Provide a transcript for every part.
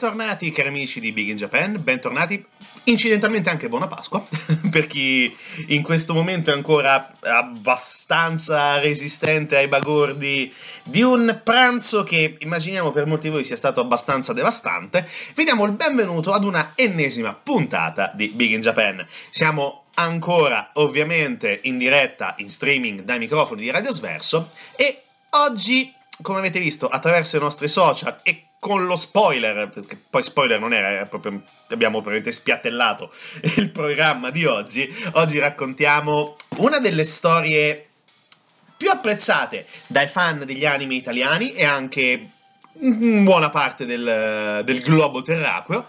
Bentornati cari amici di Big in Japan, bentornati incidentalmente anche buona Pasqua, per chi in questo momento è ancora abbastanza resistente ai bagordi di un pranzo che immaginiamo per molti di voi sia stato abbastanza devastante, vi diamo il benvenuto ad una ennesima puntata di Big in Japan. Siamo ancora ovviamente in diretta, in streaming dai microfoni di Radio Sverso e oggi, come avete visto, attraverso i nostri social e con lo spoiler, perché poi spoiler non era, era proprio, abbiamo praticamente spiattellato il programma di oggi. Oggi raccontiamo una delle storie più apprezzate dai fan degli anime italiani e anche in buona parte del, del globo terracqueo.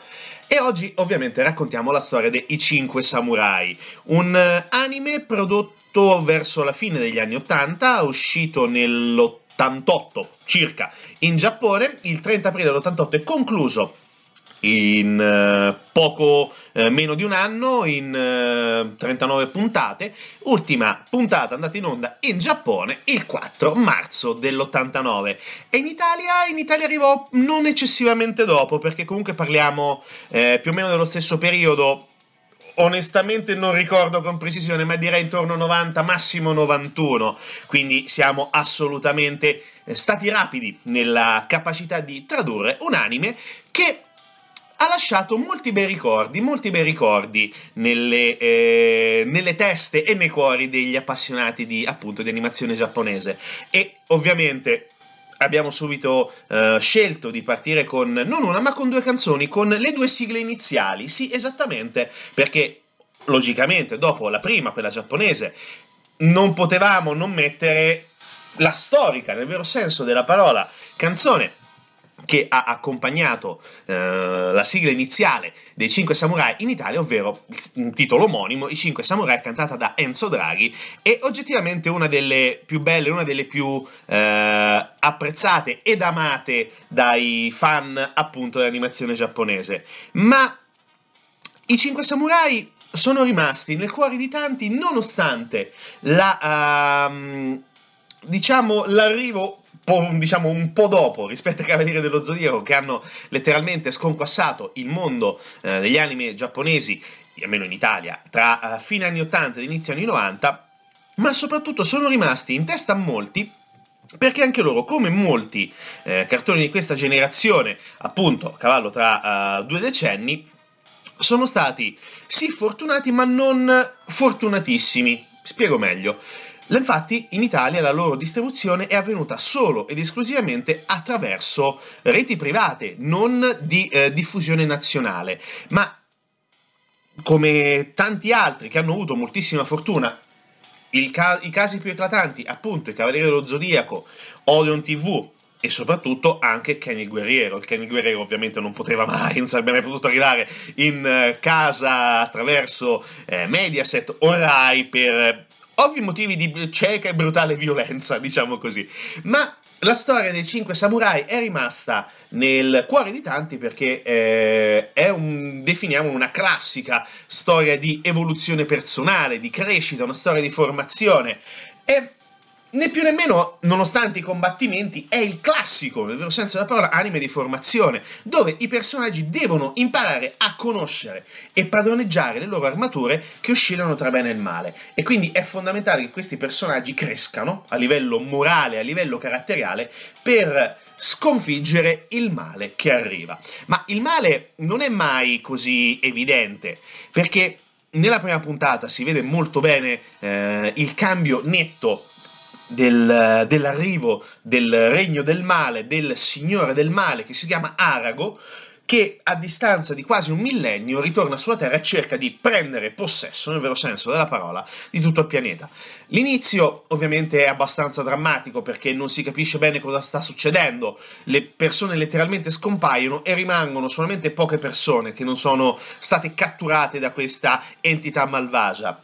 E oggi ovviamente raccontiamo la storia dei Cinque Samurai, un anime prodotto verso la fine degli anni Ottanta, uscito nell'80 88 circa in Giappone, il 30 aprile dell'88 è concluso in uh, poco uh, meno di un anno, in uh, eh, 39 puntate. Ultima puntata andata in onda in Giappone il 4 marzo dell'89. E in Italia, in Italia arrivò non eccessivamente dopo, perché comunque parliamo più o meno dello stesso periodo onestamente non ricordo con precisione, ma direi intorno a 90, massimo 91. Quindi siamo assolutamente eh, stati rapidi nella capacità di tradurre un anime che ha lasciato molti bei ricordi, molti bei ricordi nelle, eh, nelle, teste e nei cuori degli appassionati di, appunto, di animazione giapponese. E ovviamente abbiamo subito uh, scelto di partire con non una ma con due canzoni, con le due sigle iniziali. Sì, esattamente, perché logicamente dopo la prima, quella giapponese, non potevamo non mettere la storica, nel vero senso della parola, canzone che ha accompagnato eh, la sigla iniziale dei Cinque Samurai in Italia, ovvero un titolo omonimo, I Cinque Samurai, cantata da Enzo Draghi, è oggettivamente una delle più belle, una delle più eh, apprezzate ed amate dai fan appunto dell'animazione giapponese. Ma i Cinque Samurai sono rimasti nel cuore di tanti nonostante la, uh, diciamo, l'arrivo diciamo un po' dopo rispetto ai Cavalieri dello Zodiaco che hanno letteralmente sconquassato il mondo eh, degli anime giapponesi, almeno in Italia, tra uh, fine anni 80 ed inizio anni 90, ma soprattutto sono rimasti in testa a molti perché anche loro, come molti eh, cartoni di questa generazione, appunto a cavallo tra uh, due decenni, sono stati sì fortunati ma non fortunatissimi. Spiego meglio. Infatti in Italia la loro distribuzione è avvenuta solo ed esclusivamente attraverso reti private, non di eh, diffusione nazionale, ma come tanti altri che hanno avuto moltissima fortuna, ca- i casi più eclatanti, appunto i Cavalieri dello Zodiaco, Odeon TV e soprattutto anche Kenny Guerriero. Il Kenny Guerriero ovviamente non poteva mai, non sarebbe mai potuto arrivare in eh, casa attraverso eh, Mediaset o Rai per ovvi motivi di cieca e brutale violenza, diciamo così. Ma la storia dei cinque samurai è rimasta nel cuore di tanti perché eh, è un, definiamo una classica storia di evoluzione personale, di crescita, una storia di formazione. E né più nemmeno, nonostante i combattimenti, è il classico, nel vero senso della parola, anime di formazione, dove i personaggi devono imparare a conoscere e padroneggiare le loro armature che oscillano tra bene e male. E quindi è fondamentale che questi personaggi crescano a livello morale, a livello caratteriale, per sconfiggere il male che arriva. Ma il male non è mai così evidente, perché nella prima puntata si vede molto bene eh, il cambio netto del, dell'arrivo del regno del male, del signore del male che si chiama Arago, che a distanza di quasi un millennio ritorna sulla Terra e cerca di prendere possesso, nel vero senso della parola, di tutto il pianeta. L'inizio ovviamente è abbastanza drammatico perché non si capisce bene cosa sta succedendo, le persone letteralmente scompaiono e rimangono solamente poche persone che non sono state catturate da questa entità malvagia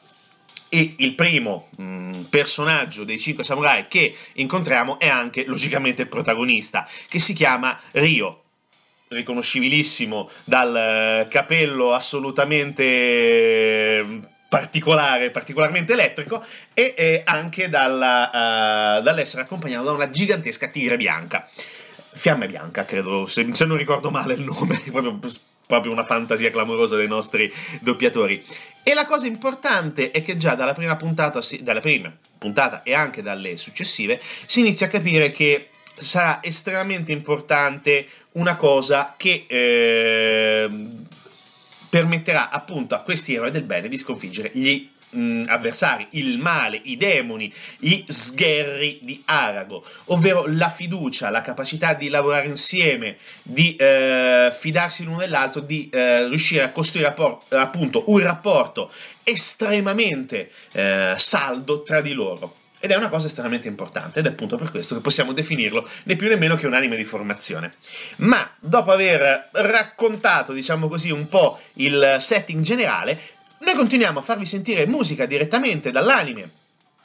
e il primo mh, mm, personaggio dei cinque samurai che incontriamo è anche logicamente il protagonista, che si chiama Rio, riconoscibilissimo dal eh, capello assolutamente eh, particolare, particolarmente elettrico e eh, anche dalla, uh, dall'essere accompagnato da una gigantesca tigre bianca. Fiamme Bianca, credo, se, se non ricordo male il nome, proprio, proprio una fantasia clamorosa dei nostri doppiatori. E la cosa importante è che già dalla prima puntata, dalla prima puntata e anche dalle successive, si inizia a capire che sarà estremamente importante una cosa che eh, permetterà appunto a questi eroi del bene di sconfiggere gli mh, avversari, il male, i demoni, i sgherri di Arago, ovvero la fiducia, la capacità di lavorare insieme, di eh, fidarsi l'uno dell'altro, di eh, riuscire a costruire appunto un rapporto estremamente eh, saldo tra di loro. Ed è una cosa estremamente importante ed è appunto per questo che possiamo definirlo né più né meno che un anime di formazione. Ma dopo aver raccontato, diciamo così, un po' il setting generale, noi continuiamo a farvi sentire musica direttamente dall'anime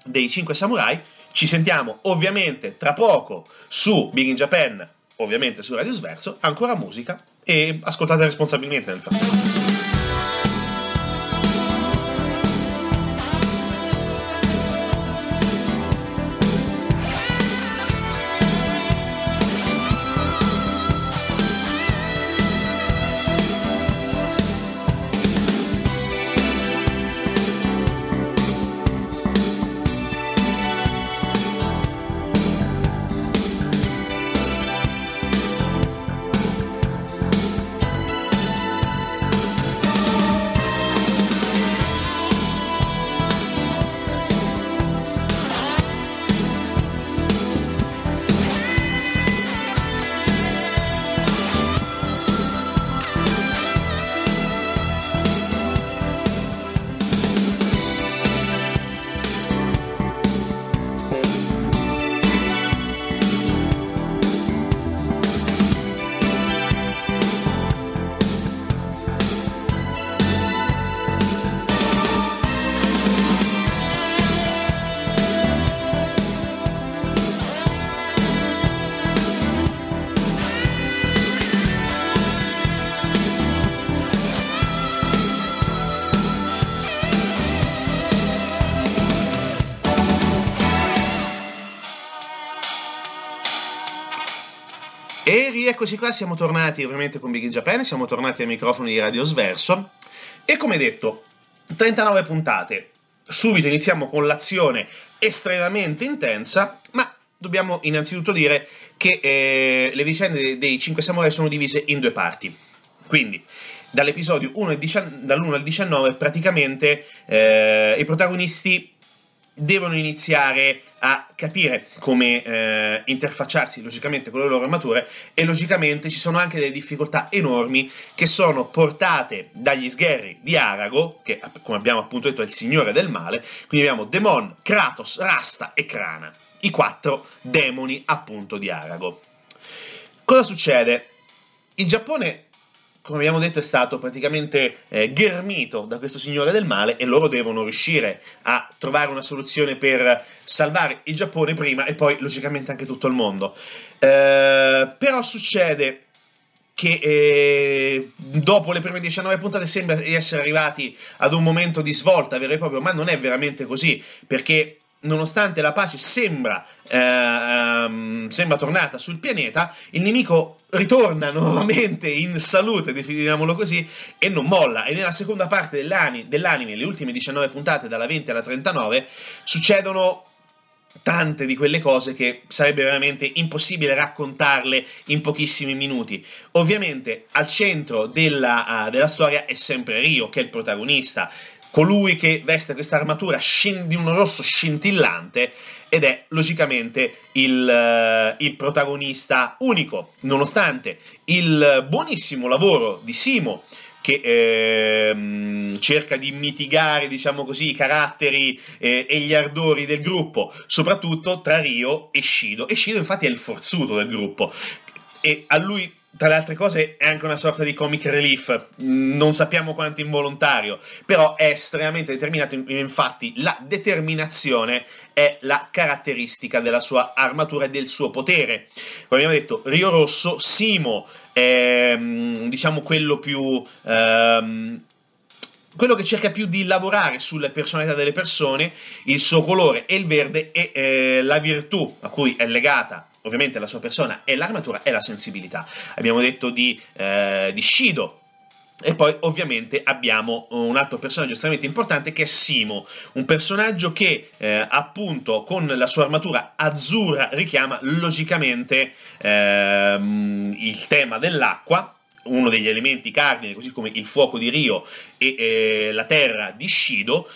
dei 5 samurai. Ci sentiamo ovviamente tra poco su Big in Japan, ovviamente su Radio Sverso, ancora musica e ascoltate responsabilmente nel frattempo. Rieccoci qua, siamo tornati ovviamente con Big in Japan, siamo tornati ai microfoni di Radio Sverso e come detto, 39 puntate. Subito iniziamo con l'azione estremamente intensa, ma dobbiamo innanzitutto dire che eh, le vicende dei 5 samurai sono divise in due parti. Quindi, dall'episodio 1 dall'1 al 19, praticamente eh, i protagonisti devono iniziare a capire come eh, interfacciarsi logicamente con le loro armature e logicamente ci sono anche delle difficoltà enormi che sono portate dagli sgherri di Arago, che come abbiamo appunto detto è il signore del male, quindi abbiamo Demon, Kratos, Rasta e Krana, i quattro demoni appunto di Arago. Cosa succede? Il Giappone come abbiamo detto, è stato praticamente eh, ghermito da questo signore del male e loro devono riuscire a trovare una soluzione per salvare il Giappone prima e poi, logicamente, anche tutto il mondo. Eh, però succede che eh, dopo le prime 19 puntate sembra di essere arrivati ad un momento di svolta vero e proprio, ma non è veramente così, perché nonostante la pace sembra, eh, um, sembra tornata sul pianeta, il nemico ritorna nuovamente in salute, definiamolo così, e non molla. E nella seconda parte dell'anime, dell'anime le ultime 19 puntate, dalla 20 alla 39, succedono tante di quelle cose che sarebbe veramente impossibile raccontarle in pochissimi minuti. Ovviamente al centro della, uh, della storia è sempre Rio, che è il protagonista colui che veste questa armatura di un rosso scintillante ed è logicamente il, uh, il, protagonista unico, nonostante il buonissimo lavoro di Simo che eh, cerca di mitigare, diciamo così, i caratteri eh, e gli ardori del gruppo, soprattutto tra Rio e Shido. E Shido infatti è il forzuto del gruppo e a lui tra le altre cose è anche una sorta di comic relief, non sappiamo quanto involontario, però è estremamente determinato, infatti la determinazione è la caratteristica della sua armatura e del suo potere. Come abbiamo detto, Rio Rosso, Simo è mm, diciamo quello più... Ehm, quello che cerca più di lavorare sulle personalità delle persone, il suo colore e il verde e eh, la virtù a cui è legata ovviamente la sua persona e l'armatura è la sensibilità. Abbiamo detto di, eh, di Shido, e poi ovviamente abbiamo un altro personaggio estremamente importante che è Simo, un personaggio che eh, appunto con la sua armatura azzurra richiama logicamente ehm, il tema dell'acqua, uno degli elementi cardine, così come il fuoco di Rio e eh, la terra di Shido,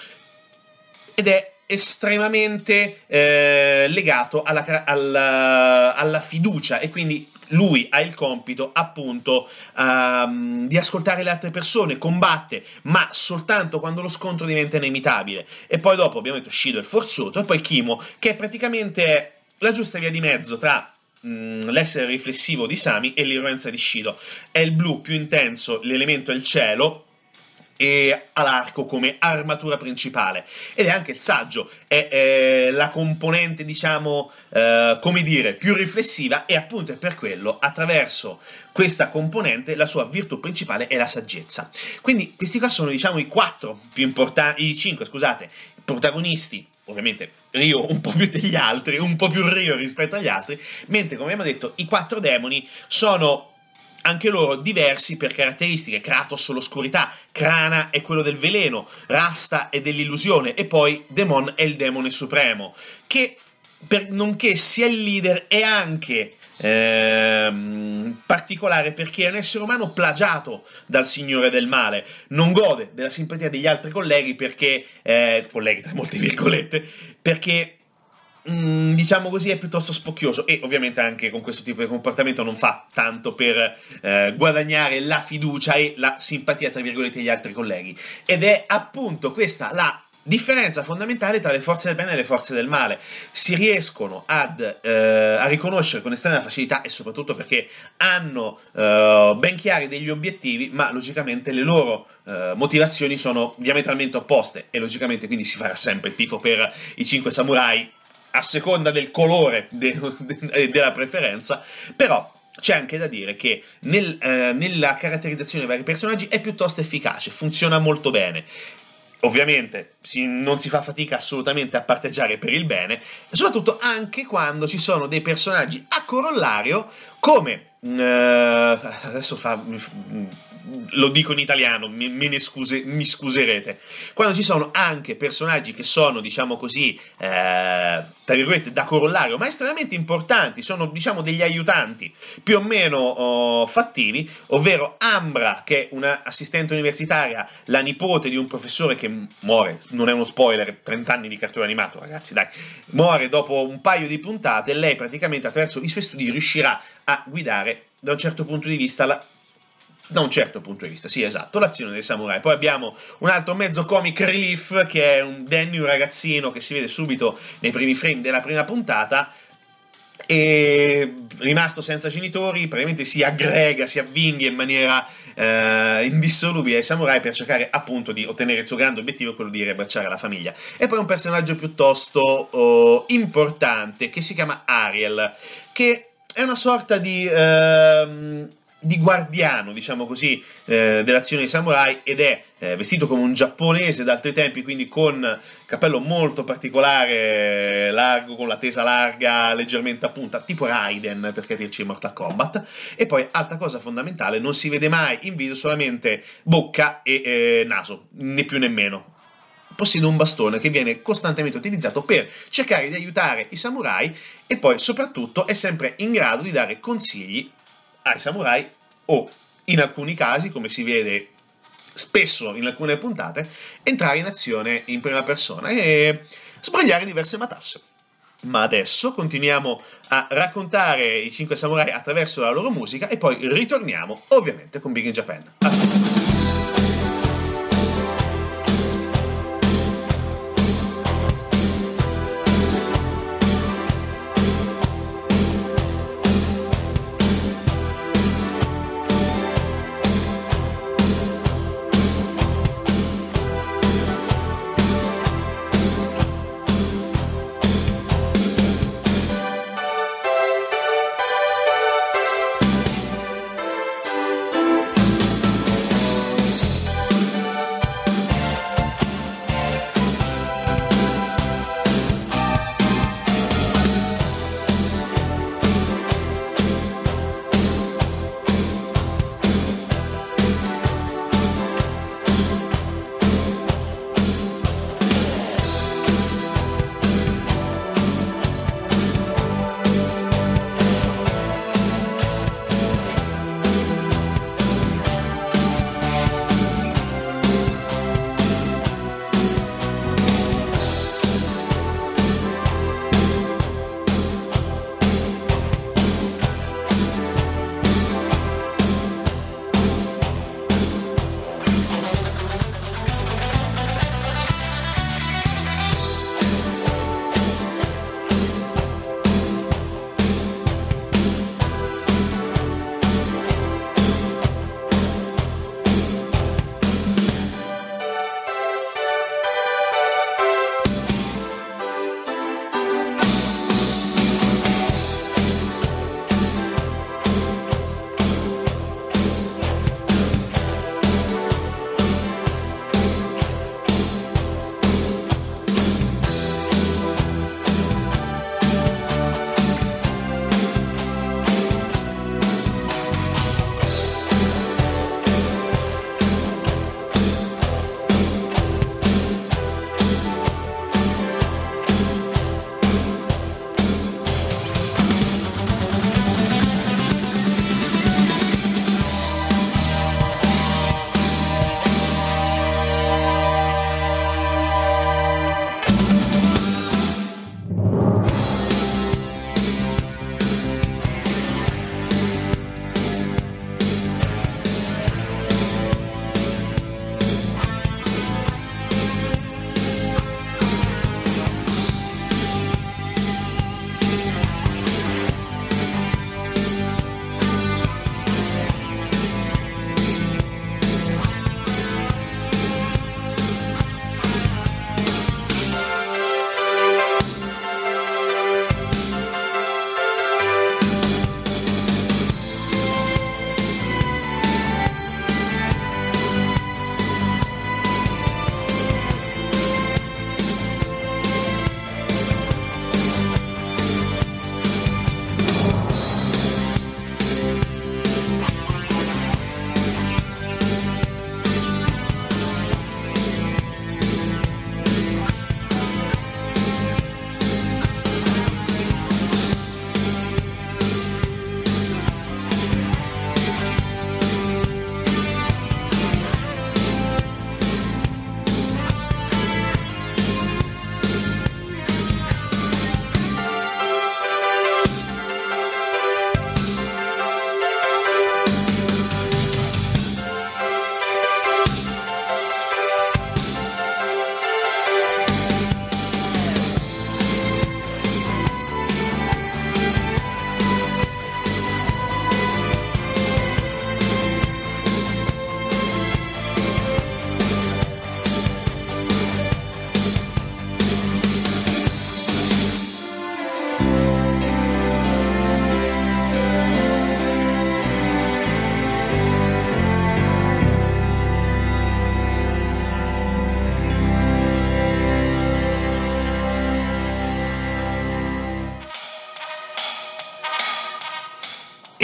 ed è estremamente eh, legato alla, alla, alla, fiducia e quindi lui ha il compito appunto um, di ascoltare le altre persone, combatte, ma soltanto quando lo scontro diventa inimitabile. E poi dopo abbiamo detto Shido il forzuto e poi Kimo che è praticamente la giusta via di mezzo tra l'essere riflessivo di Sami e l'irruenza di Shido. È il blu più intenso, l'elemento è il cielo, e all'arco come armatura principale ed è anche il saggio, è, è la componente diciamo eh, come dire più riflessiva e appunto è per quello attraverso questa componente la sua virtù principale è la saggezza. Quindi questi qua sono diciamo i quattro più importanti, i cinque scusate, protagonisti ovviamente Rio un po' più degli altri, un po' più Rio rispetto agli altri, mentre come abbiamo detto i quattro demoni sono anche loro diversi per caratteristiche. Kratos l'oscurità, Krana è quello del veleno, Rasta è dell'illusione e poi Demon è il demone supremo, che per, nonché sia il leader e anche ehm, particolare perché è un essere umano plagiato dal Signore del Male, non gode della simpatia degli altri colleghi perché, eh, colleghi tra molte virgolette, perché Mm, diciamo così, è piuttosto spocchioso e ovviamente anche con questo tipo di comportamento non fa tanto per eh, guadagnare la fiducia e la simpatia, tra virgolette, degli altri colleghi. Ed è appunto questa la differenza fondamentale tra le forze del bene e le forze del male. Si riescono ad, eh, a riconoscere con estrema facilità e soprattutto perché hanno eh, ben chiari degli obiettivi, ma logicamente le loro eh, motivazioni sono diametralmente opposte e logicamente quindi si farà sempre il tifo per i cinque samurai a seconda del colore de, de, della preferenza, però c'è anche da dire che nel, eh, nella caratterizzazione dei vari personaggi è piuttosto efficace, funziona molto bene. Ovviamente si, non si fa fatica assolutamente a parteggiare per il bene, soprattutto anche quando ci sono dei personaggi a corollario come... Eh, adesso fa, lo dico in italiano, me, me ne scuse, mi scuserete, quando ci sono anche personaggi che sono, diciamo così, eh, tra virgolette, da corollario, ma estremamente importanti, sono, diciamo, degli aiutanti più o meno oh, fattivi, ovvero Ambra, che è un'assistente universitaria, la nipote di un professore che muore, non è uno spoiler, 30 anni di cartone animato, ragazzi, dai, muore dopo un paio di puntate lei praticamente attraverso i suoi studi riuscirà a guidare da un certo punto di vista la, da un certo punto di vista, sì, esatto, l'azione dei samurai. Poi abbiamo un altro mezzo comic relief che è un Danny, un ragazzino che si vede subito nei primi frame della prima puntata. E rimasto senza genitori, probabilmente si aggrega, si avvinghia in maniera eh, indissolubile ai samurai per cercare appunto di ottenere il suo grande obiettivo, quello di riabbracciare la famiglia. E poi un personaggio piuttosto oh, importante che si chiama Ariel, che è una sorta di. Ehm, di guardiano, diciamo così, eh, dell'azione dei samurai ed è eh, vestito come un giapponese d'altri tempi, quindi con cappello molto particolare, largo, con la tesa larga, leggermente a punta, tipo Raiden per capirci in Mortal Kombat. E poi, altra cosa fondamentale, non si vede mai in video solamente bocca e eh, naso, né più né meno possiede un bastone che viene costantemente utilizzato per cercare di aiutare i samurai e poi soprattutto è sempre in grado di dare consigli ai samurai o in alcuni casi, come si vede spesso in alcune puntate, entrare in azione in prima persona e sbagliare diverse matasse. Ma adesso continuiamo a raccontare i cinque samurai attraverso la loro musica e poi ritorniamo ovviamente con Big in Japan. A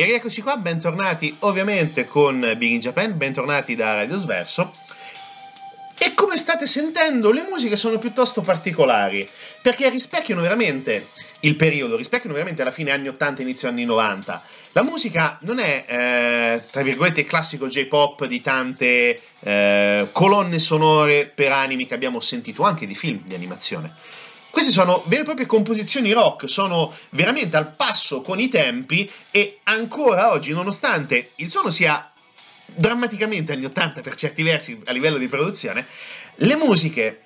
E rieccoci qua, bentornati ovviamente con Big in Japan, bentornati da Radio Sverso. E come state sentendo, le musiche sono piuttosto particolari, perché rispecchiano veramente il periodo, rispecchiano veramente la fine anni 80, inizio anni 90. La musica non è, eh, tra virgolette, il classico J-pop di tante eh, colonne sonore per anime che abbiamo sentito, anche di film di animazione. Queste sono vere e proprie composizioni rock, sono veramente al passo con i tempi e ancora oggi, nonostante il suono sia drammaticamente anni 80 per certi versi a livello di produzione, le musiche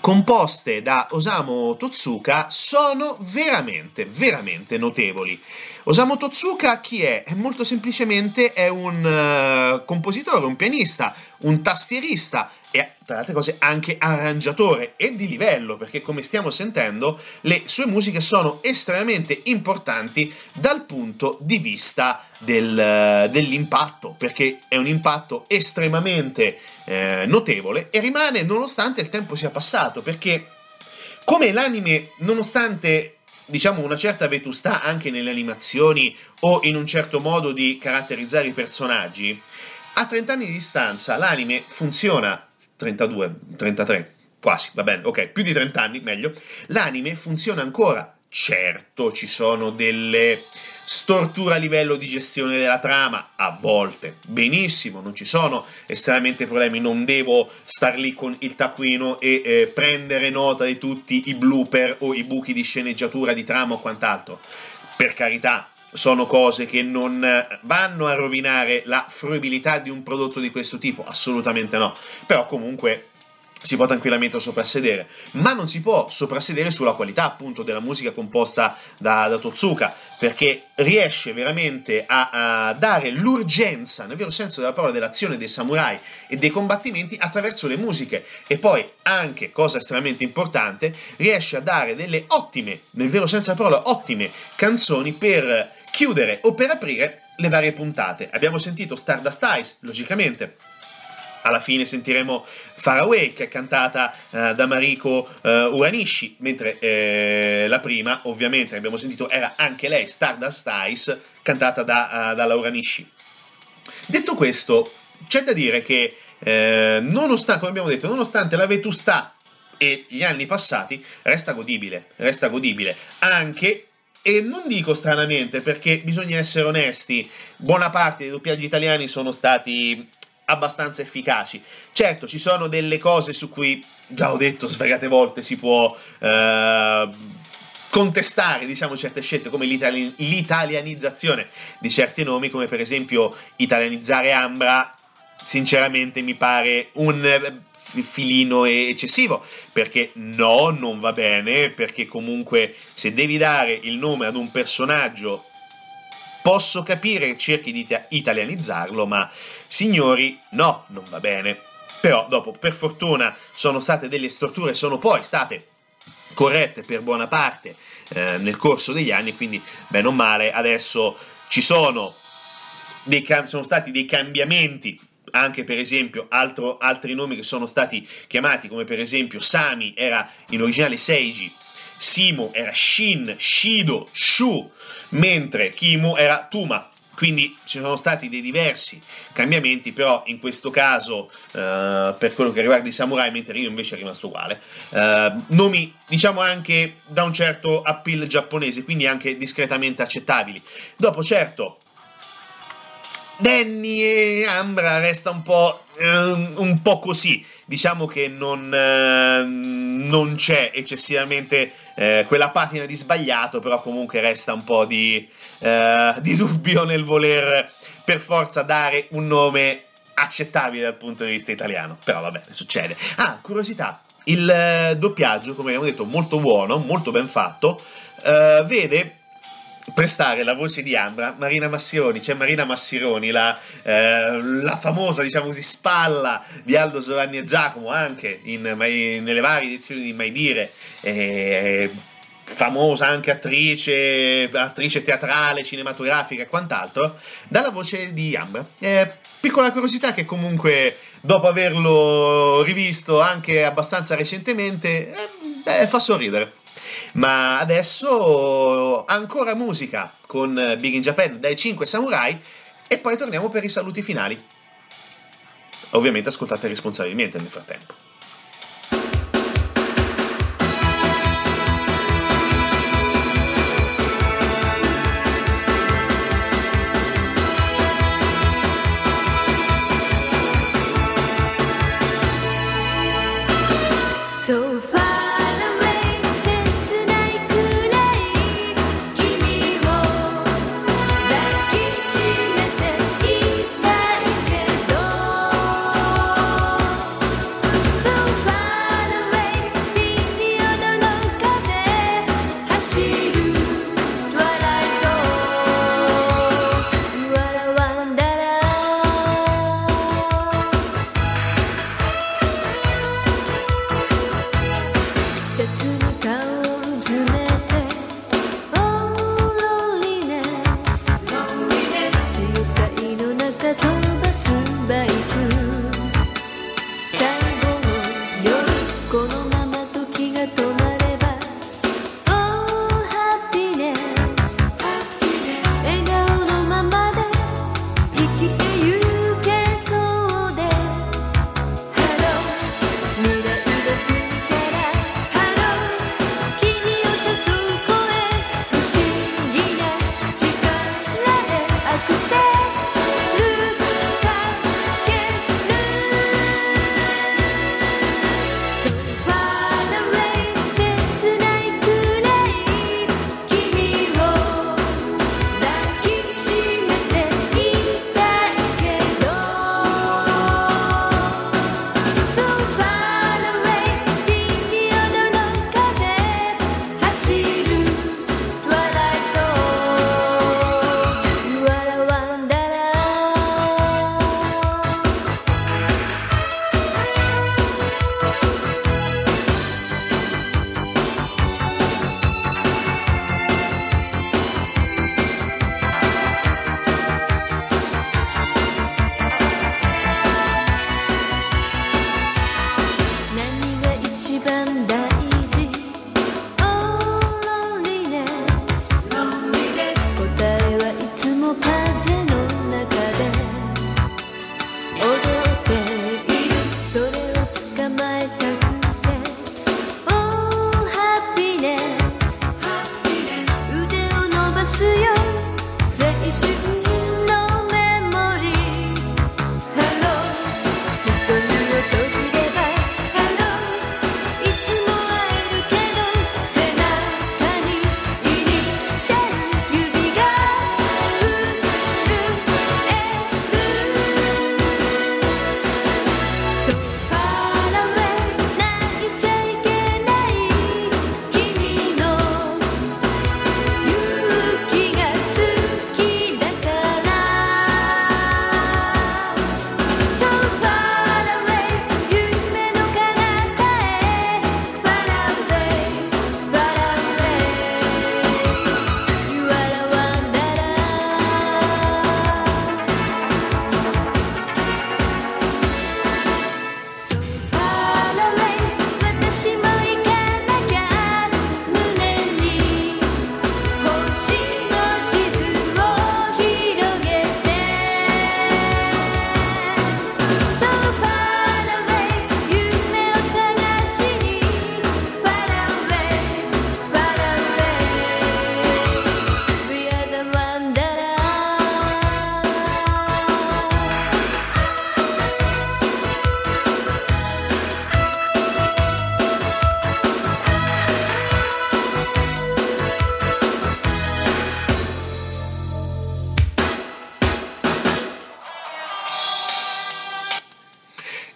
composte da Osamu Totsuka sono veramente, veramente notevoli. Osamu Totsuka chi è? Molto semplicemente è un uh, compositore, un pianista, un tastierista e tra le altre cose anche arrangiatore e di livello perché come stiamo sentendo le sue musiche sono estremamente importanti dal punto di vista del, dell'impatto perché è un impatto estremamente eh, notevole e rimane nonostante il tempo sia passato perché come l'anime nonostante diciamo una certa vetustà anche nelle animazioni o in un certo modo di caratterizzare i personaggi. A 30 anni di distanza l'anime funziona. 32, 33, quasi, va bene, ok, più di 30 anni, meglio, l'anime funziona ancora. Certo, ci sono delle storture a livello di gestione della trama, a volte, benissimo, non ci sono estremamente problemi, non devo star lì con il taccuino e eh, prendere nota di tutti i blooper o i buchi di sceneggiatura di trama o quant'altro. Per carità, sono cose che non vanno a rovinare la fruibilità di un prodotto di questo tipo, assolutamente no. Però comunque si può tranquillamente soprassedere, ma non si può soprassedere sulla qualità appunto della musica composta da, da Totsuka, perché riesce veramente a, a, dare l'urgenza, nel vero senso della parola, dell'azione dei samurai e dei combattimenti attraverso le musiche e poi anche, cosa estremamente importante, riesce a dare delle ottime, nel vero senso della parola, ottime canzoni per chiudere o per aprire le varie puntate. Abbiamo sentito Stardust Eyes, logicamente, alla fine sentiremo Faraway che è cantata uh, da Mariko uh, Uranishi, mentre eh, la prima, ovviamente, abbiamo sentito, era anche lei, Stardust Ice, cantata da, uh, da Laura Nishi. Detto questo, c'è da dire che, eh, nonostante, come abbiamo detto, nonostante la vetustà e gli anni passati, resta godibile, resta godibile, anche e non dico stranamente perché bisogna essere onesti, buona parte dei doppiaggi italiani sono stati abbastanza efficaci. Certo, ci sono delle cose su cui, già ho detto svariate volte, si può eh, contestare, diciamo, certe scelte, come l'itali- l'italianizzazione di certi nomi, come per esempio italianizzare Ambra, sinceramente mi pare un eh, filino eccessivo perché no non va bene perché comunque se devi dare il nome ad un personaggio Posso capire che cerchi di italianizzarlo, ma signori, no, non va bene. Però dopo, per fortuna, sono state delle storture, sono poi state corrette per buona parte eh, nel corso degli anni, quindi bene o male adesso ci sono, dei, sono stati dei cambiamenti anche per esempio altro, altri nomi che sono stati chiamati come per esempio Sami era in originale Seiji Simo era Shin, Shido, Shu, mentre Kimu era Tuma. Quindi ci sono stati dei diversi cambiamenti, però in questo caso, uh, per quello che riguarda i samurai, mentre io invece è rimasto uguale, uh, nomi diciamo anche da un certo appeal giapponese, quindi anche discretamente accettabili. Dopo, certo, Danny e Ambra resta un po', um, un po così. Diciamo che non, uh, non c'è eccessivamente uh, quella patina di sbagliato, però comunque resta un po' di, uh, di dubbio nel voler per forza dare un nome accettabile dal punto di vista italiano. Però vabbè, succede. Ah, curiosità, il doppiaggio, come abbiamo detto, molto buono, molto ben fatto, vede prestare la voce di Ambra Marina Massironi, cioè Marina Massironi, la, eh, la, famosa, diciamo così, spalla di Aldo Giovanni e Giacomo, anche in, nelle varie edizioni di Mai Dire, eh, famosa anche attrice, attrice teatrale, cinematografica e quant'altro, dalla voce di Ambra. Eh, piccola curiosità che comunque, dopo averlo rivisto anche abbastanza recentemente, eh, beh, fa sorridere. Ma adesso ancora musica con Big in Japan dai 5 samurai e poi torniamo per i saluti finali. Ovviamente ascoltate responsabilmente nel frattempo.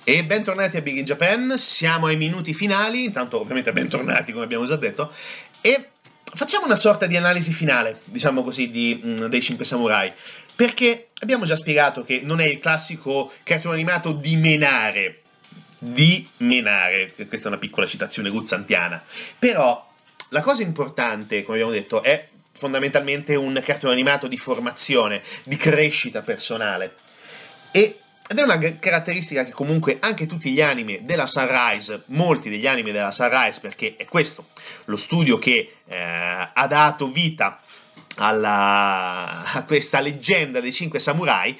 E bentornati a Big in Japan, siamo ai minuti finali, intanto ovviamente bentornati come abbiamo già detto, e facciamo una sorta di analisi finale, diciamo così, di, mh, mm, dei 5 samurai, perché abbiamo già spiegato che non è il classico cartone animato di menare, di menare, questa è una piccola citazione guzzantiana, però la cosa importante, come abbiamo detto, è fondamentalmente un cartone animato di formazione, di crescita personale. E ed è una caratteristica che comunque anche tutti gli anime della Sunrise, molti degli anime della Sunrise, perché è questo lo studio che eh, ha dato vita alla, a questa leggenda dei cinque samurai,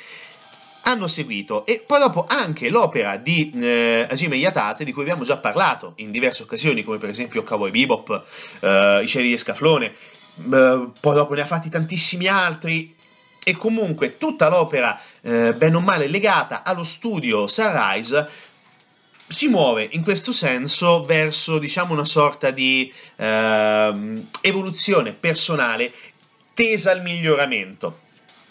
hanno seguito. E poi dopo anche l'opera di eh, Hajime Yatate di cui abbiamo già parlato in diverse occasioni come per esempio Cowboy Bebop, eh, I cieli di Scaflone eh, poi dopo ne ha fatti tantissimi altri e comunque tutta l'opera eh, bene o male legata allo studio Sunrise si muove in questo senso verso diciamo una sorta di ehm, evoluzione personale tesa al miglioramento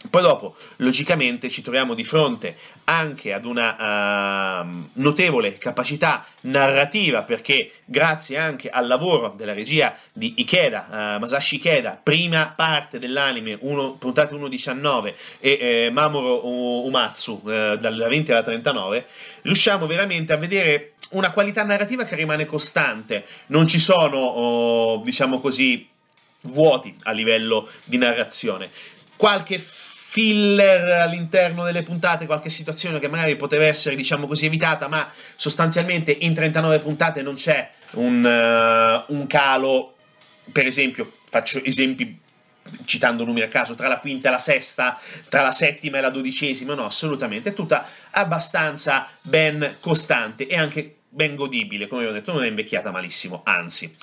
poi dopo, logicamente, ci troviamo di fronte anche ad una uh, notevole capacità narrativa, perché grazie anche al lavoro della regia di Ikeda, uh, Masashi Ikeda, prima parte dell'anime, uno, puntate 1.19, e eh, Mamoru Umatsu, eh, dalla 20 alla 39, riusciamo veramente a vedere una qualità narrativa che rimane costante. Non ci sono, oh, diciamo così, vuoti a livello di narrazione. Qualche filler all'interno delle puntate, qualche situazione che magari poteva essere, diciamo così, evitata, ma sostanzialmente in 39 puntate non c'è un, uh, un calo, per esempio, faccio esempi citando numeri a caso, tra la quinta e la sesta, tra la settima e la dodicesima, no, assolutamente, è tutta abbastanza ben costante e anche ben godibile, come vi ho detto, non è invecchiata malissimo, anzi.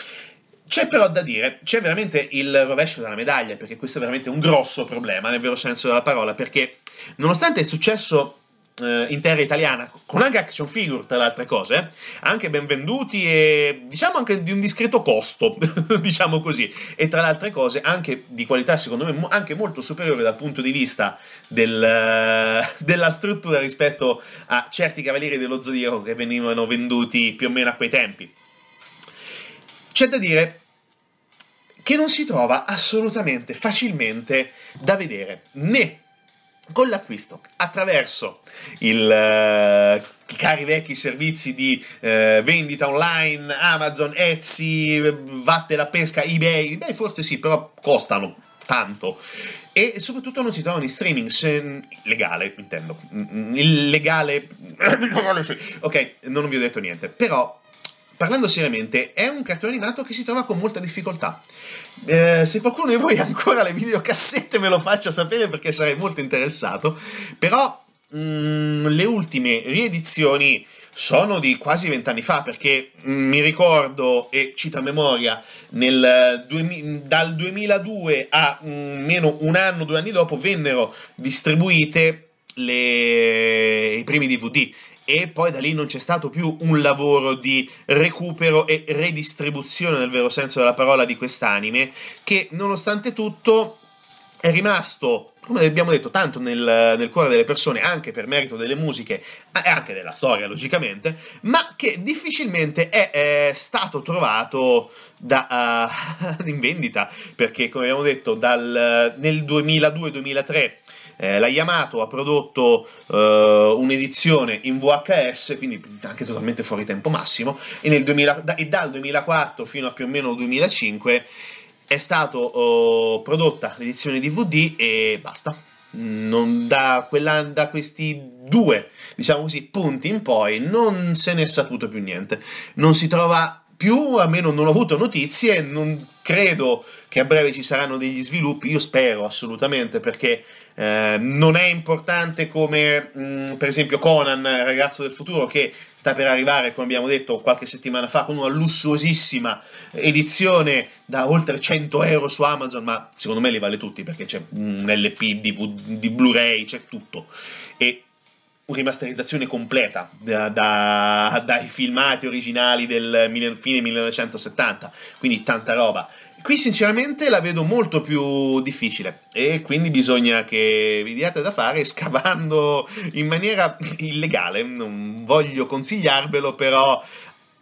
C'è però da dire, c'è veramente il rovescio della medaglia, perché questo è veramente un grosso problema, nel vero senso della parola, perché nonostante il successo eh, in terra italiana, con anche action figure tra le altre cose, anche ben venduti e diciamo anche di un discreto costo, diciamo così, e tra le altre cose anche di qualità secondo me anche molto superiore dal punto di vista del, della struttura rispetto a certi cavalieri dello Zodiaco che venivano venduti più o meno a quei tempi. C'è da dire che non si trova assolutamente facilmente da vedere né con l'acquisto attraverso il, uh, i cari vecchi servizi di uh, vendita online, Amazon, Etsy, vatte la pesca, eBay, eBay forse sì, però costano tanto. E soprattutto non si trovano in streaming se, legale intendo. Illegale. Ok non vi ho detto niente. Però parlando seriamente, è un cartone animato che si trova con molta difficoltà. Eh, se qualcuno di voi ha ancora le videocassette me lo faccia sapere perché sarei molto interessato, però mh, mm, le ultime riedizioni sono di quasi vent'anni fa perché mh, mm, mi ricordo e cito a memoria nel, du- dal 2002 a mh, mm, meno un anno, due anni dopo vennero distribuite le, i primi DVD e poi da lì non c'è stato più un lavoro di recupero e redistribuzione nel vero senso della parola di quest'anime che nonostante tutto è rimasto, come abbiamo detto, tanto nel, nel, cuore delle persone, anche per merito delle musiche e anche della storia, logicamente, ma che difficilmente è, è stato trovato da, uh, in vendita, perché, come abbiamo detto, dal, nel 2002-2003 eh, la Yamato ha prodotto eh, un'edizione in VHS, quindi anche totalmente fuori tempo massimo, e, 2000, da, e dal 2004 fino a più o meno il 2005 è stata oh, prodotta l'edizione DVD e basta. Da, da, questi due diciamo così, punti in poi non se ne è saputo più niente. Non si trova più, almeno non ho avuto notizie, non credo che a breve ci saranno degli sviluppi, io spero assolutamente perché eh, non è importante come mh, mm, per esempio Conan, ragazzo del futuro, che sta per arrivare, come abbiamo detto qualche settimana fa, con una lussuosissima edizione da oltre 100 euro su Amazon, ma secondo me li vale tutti perché c'è un LP di Blu-ray, c'è tutto. E rimasterizzazione completa da, da, dai filmati originali del fine 1970, quindi tanta roba. Qui sinceramente la vedo molto più difficile e quindi bisogna che vi diate da fare scavando in maniera illegale. Non voglio consigliarvelo, però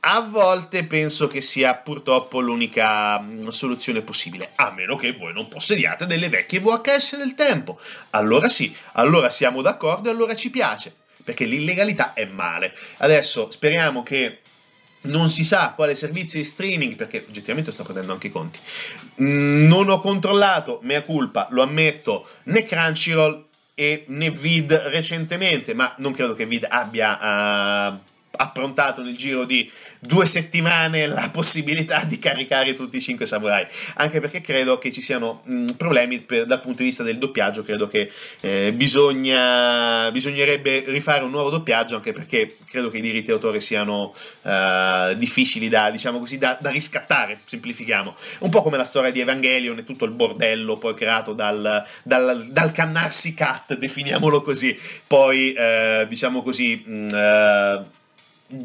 a volte penso che sia purtroppo l'unica mm, soluzione possibile, a meno che voi non possediate delle vecchie VHS del tempo. Allora sì, allora siamo d'accordo e allora ci piace, perché l'illegalità è male. Adesso speriamo che non si sa quale servizio di streaming, perché oggettivamente sto prendendo anche i conti. Mm, non ho controllato, mea culpa, lo ammetto, né Crunchyroll e né Vid recentemente, ma non credo che Vid abbia uh, approntato nel giro di due settimane la possibilità di caricare tutti i cinque samurai, anche perché credo che ci siano mh, problemi per, dal punto di vista del doppiaggio, credo che eh, bisogna, bisognerebbe rifare un nuovo doppiaggio, anche perché credo che i diritti d'autore siano uh, difficili da, diciamo così, da, da, riscattare, semplifichiamo, un po' come la storia di Evangelion e tutto il bordello poi creato dal, dal, dal cannarsi cat, definiamolo così, poi uh, diciamo così... Uh,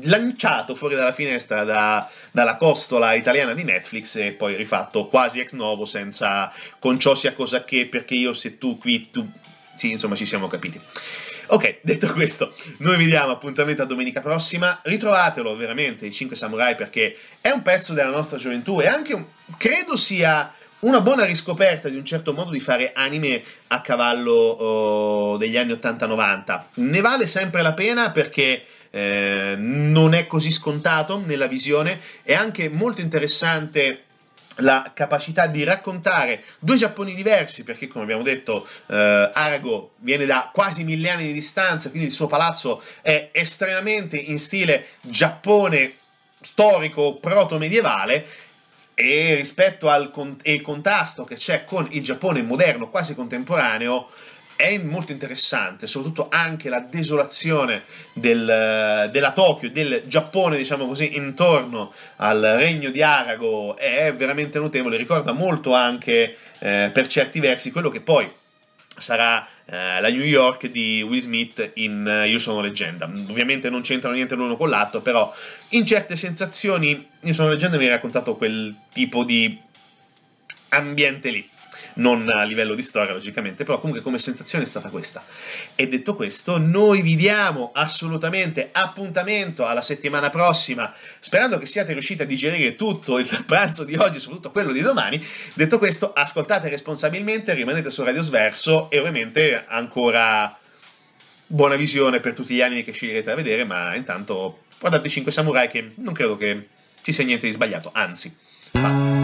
lanciato fuori dalla finestra da, dalla costola italiana di Netflix e poi rifatto quasi ex novo senza con ciò sia cosa che perché io se tu qui tu sì insomma ci siamo capiti. Ok detto questo noi vi diamo appuntamento a domenica prossima. Ritrovatelo veramente i 5 samurai perché è un pezzo della nostra gioventù e anche un, credo sia una buona riscoperta di un certo modo di fare anime a cavallo oh, degli anni 80-90 ne vale sempre la pena perché eh, non è così scontato nella visione, è anche molto interessante la capacità di raccontare due Giapponi diversi, perché come abbiamo detto eh, Arago viene da quasi mille anni di distanza, quindi il suo palazzo è estremamente in stile Giappone storico proto-medievale. E rispetto al con- contrasto che c'è con il Giappone moderno quasi contemporaneo è molto interessante, soprattutto anche la desolazione del, della Tokyo, del Giappone, diciamo così, intorno al regno di Arago è veramente notevole, ricorda molto anche eh, per certi versi quello che poi sarà eh, la New York di Will Smith in uh, Io sono leggenda. Ovviamente non c'entrano niente l'uno con l'altro, però in certe sensazioni Io sono leggenda mi ha raccontato quel tipo di ambiente lì non a livello di storia logicamente, però comunque come sensazione è stata questa. E detto questo, noi vi diamo assolutamente appuntamento alla settimana prossima, sperando che siate riusciti a digerire tutto il pranzo di oggi, soprattutto quello di domani. Detto questo, ascoltate responsabilmente, rimanete su Radio Sverso e ovviamente ancora buona visione per tutti gli anni che sceglierete a vedere, ma intanto guardate 5 Samurai che non credo che ci sia niente di sbagliato, anzi. Fa.